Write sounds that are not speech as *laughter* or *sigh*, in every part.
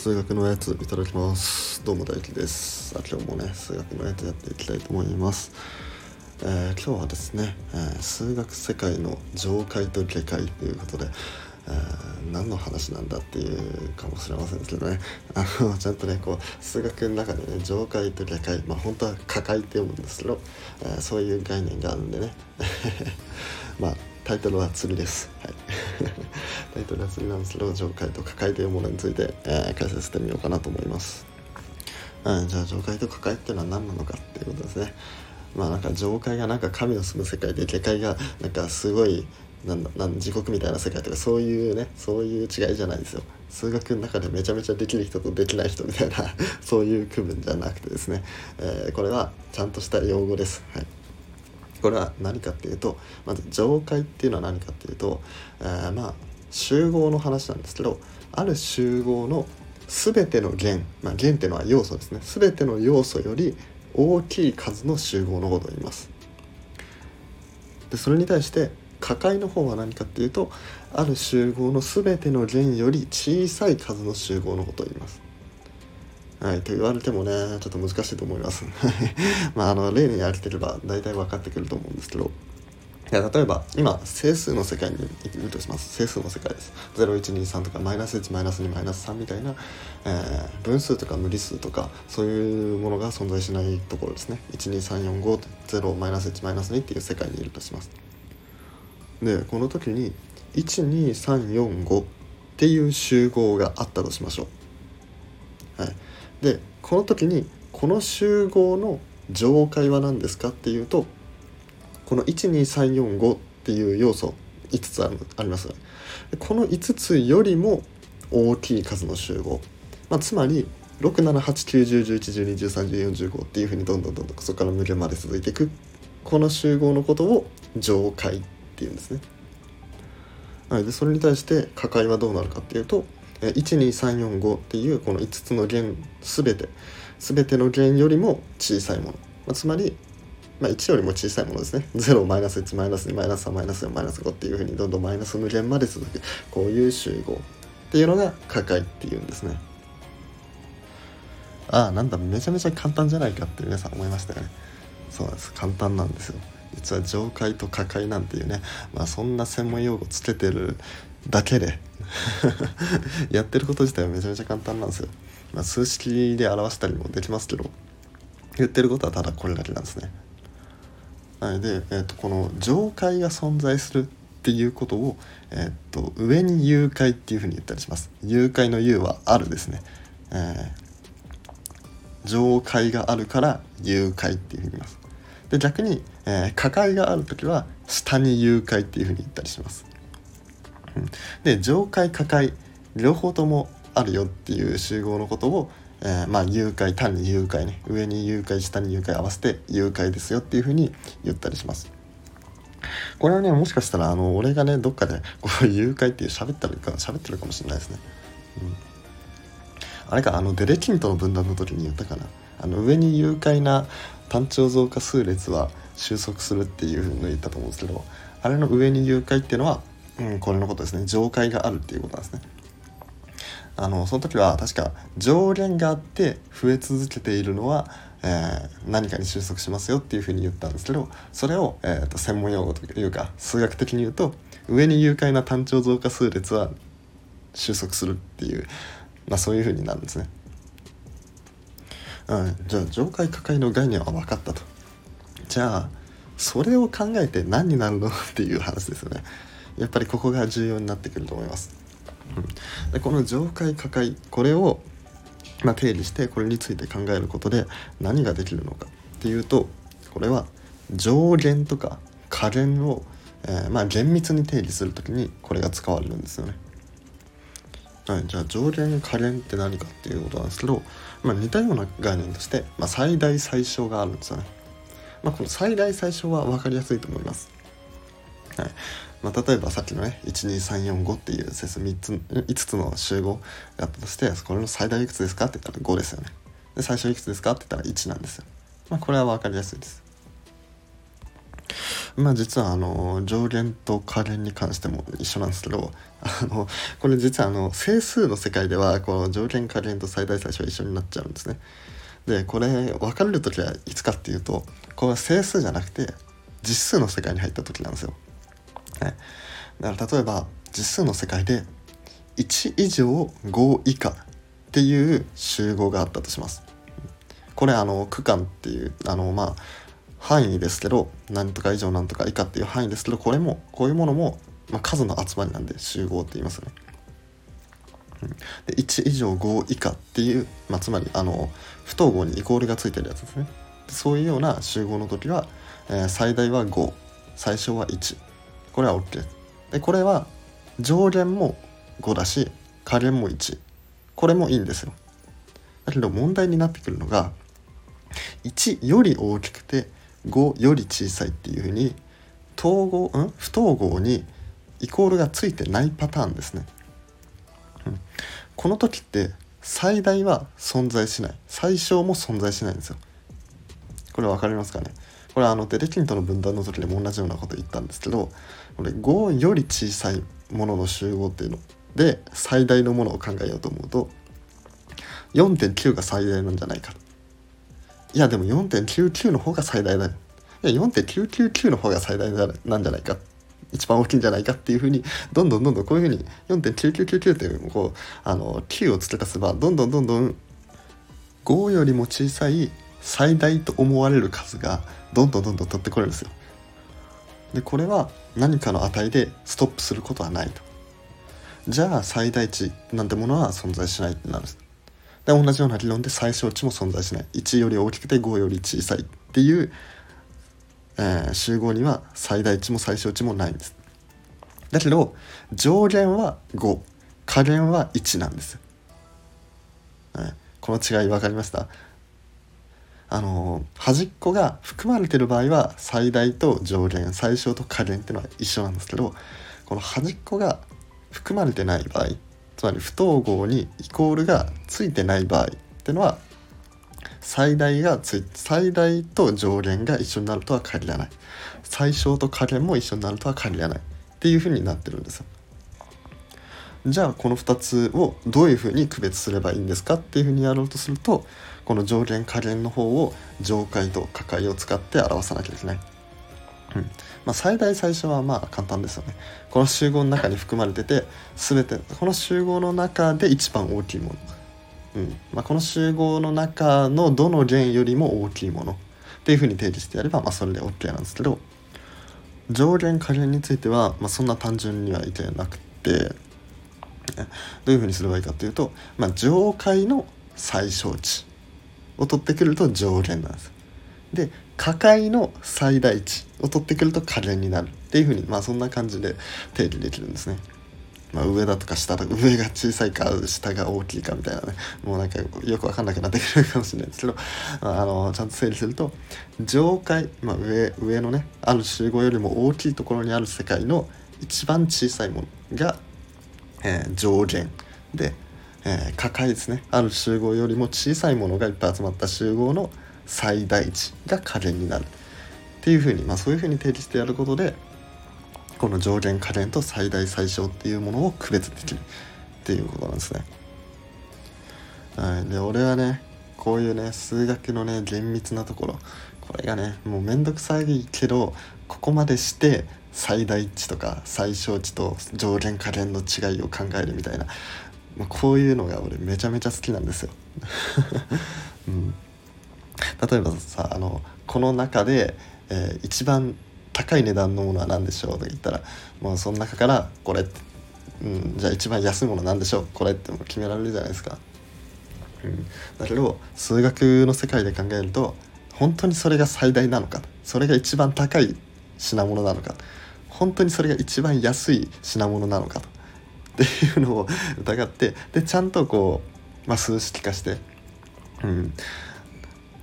数学のやついただきます。どうも大輝です。あ今日もね数学のやつやっていきたいと思います。えー、今日はですね、えー、数学世界の上階と下界ということで、えー、何の話なんだっていうかもしれませんけどね。*laughs* あのちゃんとねこう数学の中でね上階と下界まあ本当は下界って読むんですけど、えそういう概念があるんでね。*laughs* まあタイトルは釣りです、はい、*laughs* タイトルは釣りなんです。けど上階と下階というものについて、えー、解説してみようかなと思います、うん、じゃあ上階と下階っていうのは何なのかっていうことですね。まあなんか上階がなんか神の住む世界で下界がなんかすごいなんだなん地獄みたいな世界とかそういうねそういう違いじゃないですよ。数学の中でめちゃめちゃできる人とできない人みたいな *laughs* そういう区分じゃなくてですね、えー、これはちゃんとした用語です、はい、これは何かっていうとまず上階っていうのは何かっていうと、えー、まあ集合の話なんですけどある集合の全ての弦、まあ、弦っていうのは要素ですね。全ての要素より大きい数の集合のことを言います。でそれに対して下階の方は何かっていうとある集合の全ての弦より小さい数の集合のことを言います。はい、と言われてもねちょっと難しいと思います。*laughs* まああの例にやれてれば大体分かってくると思うんですけど。いや例えば今整数の世界にいるとします。整数の世界です。0123とかマイナス1マイナス2マイナス3みたいな、えー、分数とか無理数とかそういうものが存在しないところですね。123450マイナス1マイナス2っていう世界にいるとします。でこの時に12345っていう集合があったとしましょう。でこの時にこの集合の上階は何ですかっていうとこの12345っていう要素5つあります。この5つよりも大きい数の集合、まあ、つまり67891011112131415っていうふうにどんどんどんどんそこから無限まで続いていく。この集合のことを上階っていうんですね。はい、でそれに対して下階はどうなるかっていうと12345っていうこの5つの弦全て。全ての弦よりも小さいもの、まあ、つまり、まあ、1よりも小さいものですね。0マイナス1マイナス2マイナス3マイナス4マイナス5っていうふうにどんどんマイナス無限まで続くこういう集合っていうのが下階っていうんですね。ああなんだめちゃめちゃ簡単じゃないかって皆さん思いましたよね。そうなんです。簡単なんですよ。実は上階と下階なんていうね、まあ、そんな専門用語つけてるだけで。*laughs* やってること自体はめちゃめちゃ簡単なんですよ、まあ、数式で表したりもできますけど言ってることはただこれだけなんですね。はい、で、えーと、この上階が存在するっていうことを、えーと、上に誘拐っていうふうに言ったりします。誘拐の誘はあるですね、えー、上階があるから誘拐っていうふうに言います。で逆に、えー、下階がある時は下に誘拐っていうふうに言ったりします。で上階下階両方ともあるよっていう集合のことを、えー、まあ誘拐単に誘拐ね上に誘拐下に誘拐合わせて誘拐ですよっていうふうに言ったりします。これはねもしかしたらあの俺がねどっかでこう誘拐っていう喋ったか喋ってるかもしれないですね。うん、あれかあのデレキントの分断の時に言ったかな。あの上に誘拐な単調増加数列は収束するっていうふうに言ったと思うんですけどあれの上に誘拐っていうのはうん、これのことですね上階があるっていうことなんですねあのその時は確か上限があって増え続けているのは、えー、何かに収束しますよっていうふうに言ったんですけどそれを、えーと、専門用語というか数学的に言うと上に誘拐な単調増加数列は収束するっていう、まあ、そういうふうになるんですね。うん、じゃあ上階下階の概念は分かったと。じゃあそれを考えて何になるの？っていう話ですよね。やっぱりここが重要になってくると思います。うん、でこの上階下階これを、まあ、定理してこれについて考えることで何ができるのかっていうとこれは上限とか下限を、えー、まあ、厳密に定理する時にこれが使われるんですよね。はい、じゃあ上限下限って何かっていうことなんですけど、まあ、似たような概念として、まあ、最大最小があるんですよね。まあ、この最大最小は分かりやすいと思います。はい、まあ、例えばさっきのね12345っていう整数3つ5つの集合があったとしてこれの最大いくつですか？って言ったら5ですよね。で最初いくつですか？って言ったら1なんですよ。まあこれは分かりやすいです。まあ実はあの上限と下限に関しても一緒なんですけどあのこれ実はあの整数の世界ではこの上限下限と最大最小は一緒になっちゃうんですね。でこれ分かれる時はいつかっていうとこれは整数じゃなくて実数の世界に入った時なんですよ。はい、だから例えば実数の世界で1以上5以下っていう集合があったとします。これあの区間っていうあのまあ範囲ですけど何とか以上何とか以下っていう範囲ですけどこれもこういうものも、まあ、数の集まりなんで集合って言いますね。で1以上5以下っていう、まあ、つまりあの不等号にイコールがついてるやつですねそういうような集合の時は、えー、最大は5最小は1これは OK でこれは上限も5だし下限も1これもいいんですよ。だけど問題になってくるのが1より大きくて5より小さいっていうふうに統合ん？不等号にイコールがついてないパターンですね、うん、この時って最大は存在しない。最小も存在しないんですよ。これ分かりますかね？これあのデレキンとの分断の時でも同じようなこと言ったんですけどこれ5より小さいものの集合っていうので最大のものを考えようと思うと4.9が最大なんじゃないかいやでも4.99の方が最大だよいや4.999の方が最大なんじゃないか。一番大きいんじゃないかっていうふうにどんどんどんどんこういうふうに4.9999っていうこうあの9を付け足せばどんどんどんどん5よりも小さい最大と思われる数がどんどんどんどん取ってこれるんですよ。でこれは何かの値でストップすることはないと。じゃあ最大値なんてものは存在しないってなるんです。で同じような理論で最小値も存在しない1より大きくて5より小さいっていう、えー、集合には最大値も最小値もないんですだけど上限は5下限は1なんです、はい、この違い分かりました？あの端っこが含まれてる場合は最大と上限最小と下限っていうのは一緒なんですけどこの端っこが含まれてない場合つまり不等号にイコールがついてない場合っていうのは最大がつい最大と上限が一緒になるとは限らない。最小と下限も一緒になるとは限らないっていうふうになってるんですよ。じゃあこの2つをどういうふうに区別すればいいんですかっていうふうにやろうとするとこの上限下限の方を上階と下階を使って表さなきゃいけない。うん。まあ、最大最初はまあ簡単ですよね。この集合の中に含まれてて全てこの集合の中で一番大きいもの、うん。まあ、この集合の中のどの弦よりも大きいもの。っていうふうに定義してやれば、まあ、それで OK なんですけど。上限下限については、まあ、そんな単純にはいけなくて。どういうふうにすればいいかというと、まあ、上階の最小値。を取ってくると上限なんです。で下階の最大値を取ってくると下限になるっていうふうにまあそんな感じで定義できるんですね。まあ、上だとか下だとか上が小さいか下が大きいかみたいなね。もうなんかよく分かんなくなってくるかもしれないですけど、あ、あのちゃんと整理すると上階、まあ上、上のねある集合よりも大きいところにある世界の一番小さいものが、えー、上限。で、えー、下階ですねある集合よりも小さいものがいっぱい集まった集合の最大値が加減になるっていうふうに、まあ、そういうふうに定義してやることでこの上限加減と最大最小っていうものを区別できるっていうことなんですね。はい、で俺はねこういうね数学のね厳密なところこれがねもうめんどくさいけどここまでして最大値とか最小値と上限加減の違いを考えるみたいな、まあ、こういうのが俺めちゃめちゃ好きなんですよ。*laughs* うん例えばさあのこの中で、えー、一番高い値段のものは何でしょうと言ったらもうその中からこれ、うん、じゃあ一番安いもの何でしょうこれって決められるじゃないですか。うん、だけど数学の世界で考えると本当にそれが最大なのかそれが一番高い品物なのか本当にそれが一番安い品物なのかとっていうのを疑ってでちゃんとこう、まあ、数式化して、うん、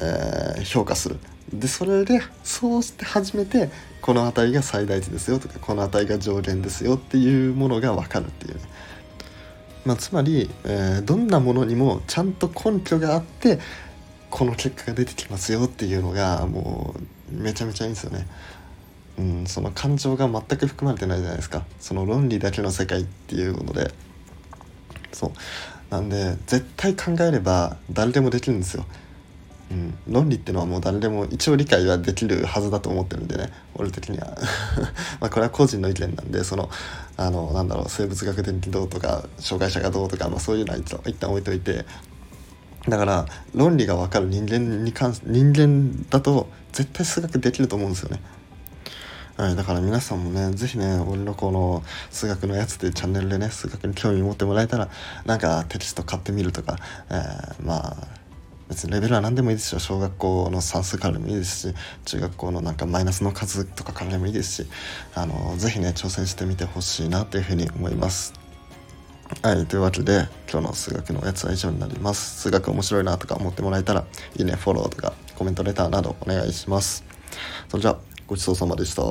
えー、評価するでそれでそうして初めてこの値が最大値ですよとかこの値が上限ですよっていうものが分かるっていうね、まあ、つまり、えー、どんなものにもちゃんと根拠があってこの結果が出てきますよっていうのがもうめちゃめちゃいいんですよね。うん、その感情が全く含まれてないじゃないですか。その論理だけの世界っていうので。そう。なんで絶対考えれば誰でもできるんですよ。うん、論理っていうのはもう誰でも一応理解はできるはずだと思ってるんでね。俺的には。*laughs* まこれは個人の意見なんでそのあのなんだろう生物学的にどうとか障害者がどうとか、まあ、そういうのは一旦置いといて。だから論理が分かる人間に関人間だと絶対数学できると思うんですよね。はい、だから皆さんもね、是非ね、俺のこの数学のやつっていうチャンネルでね、数学に興味持ってもらえたら、なんかテキスト買ってみるとか、えー、まあ、別にレベルは何でもいいですよ小学校の算数からでもいいですし中学校のなんかマイナスの数とかからでもいいですしあの是非ね挑戦してみてほしいなというふうに思います。はいというわけで今日の数学のやつは以上になります。数学面白いなとか思ってもらえたらいいねフォローとかコメントレターなどお願いします。それじゃあごちそうさまでした。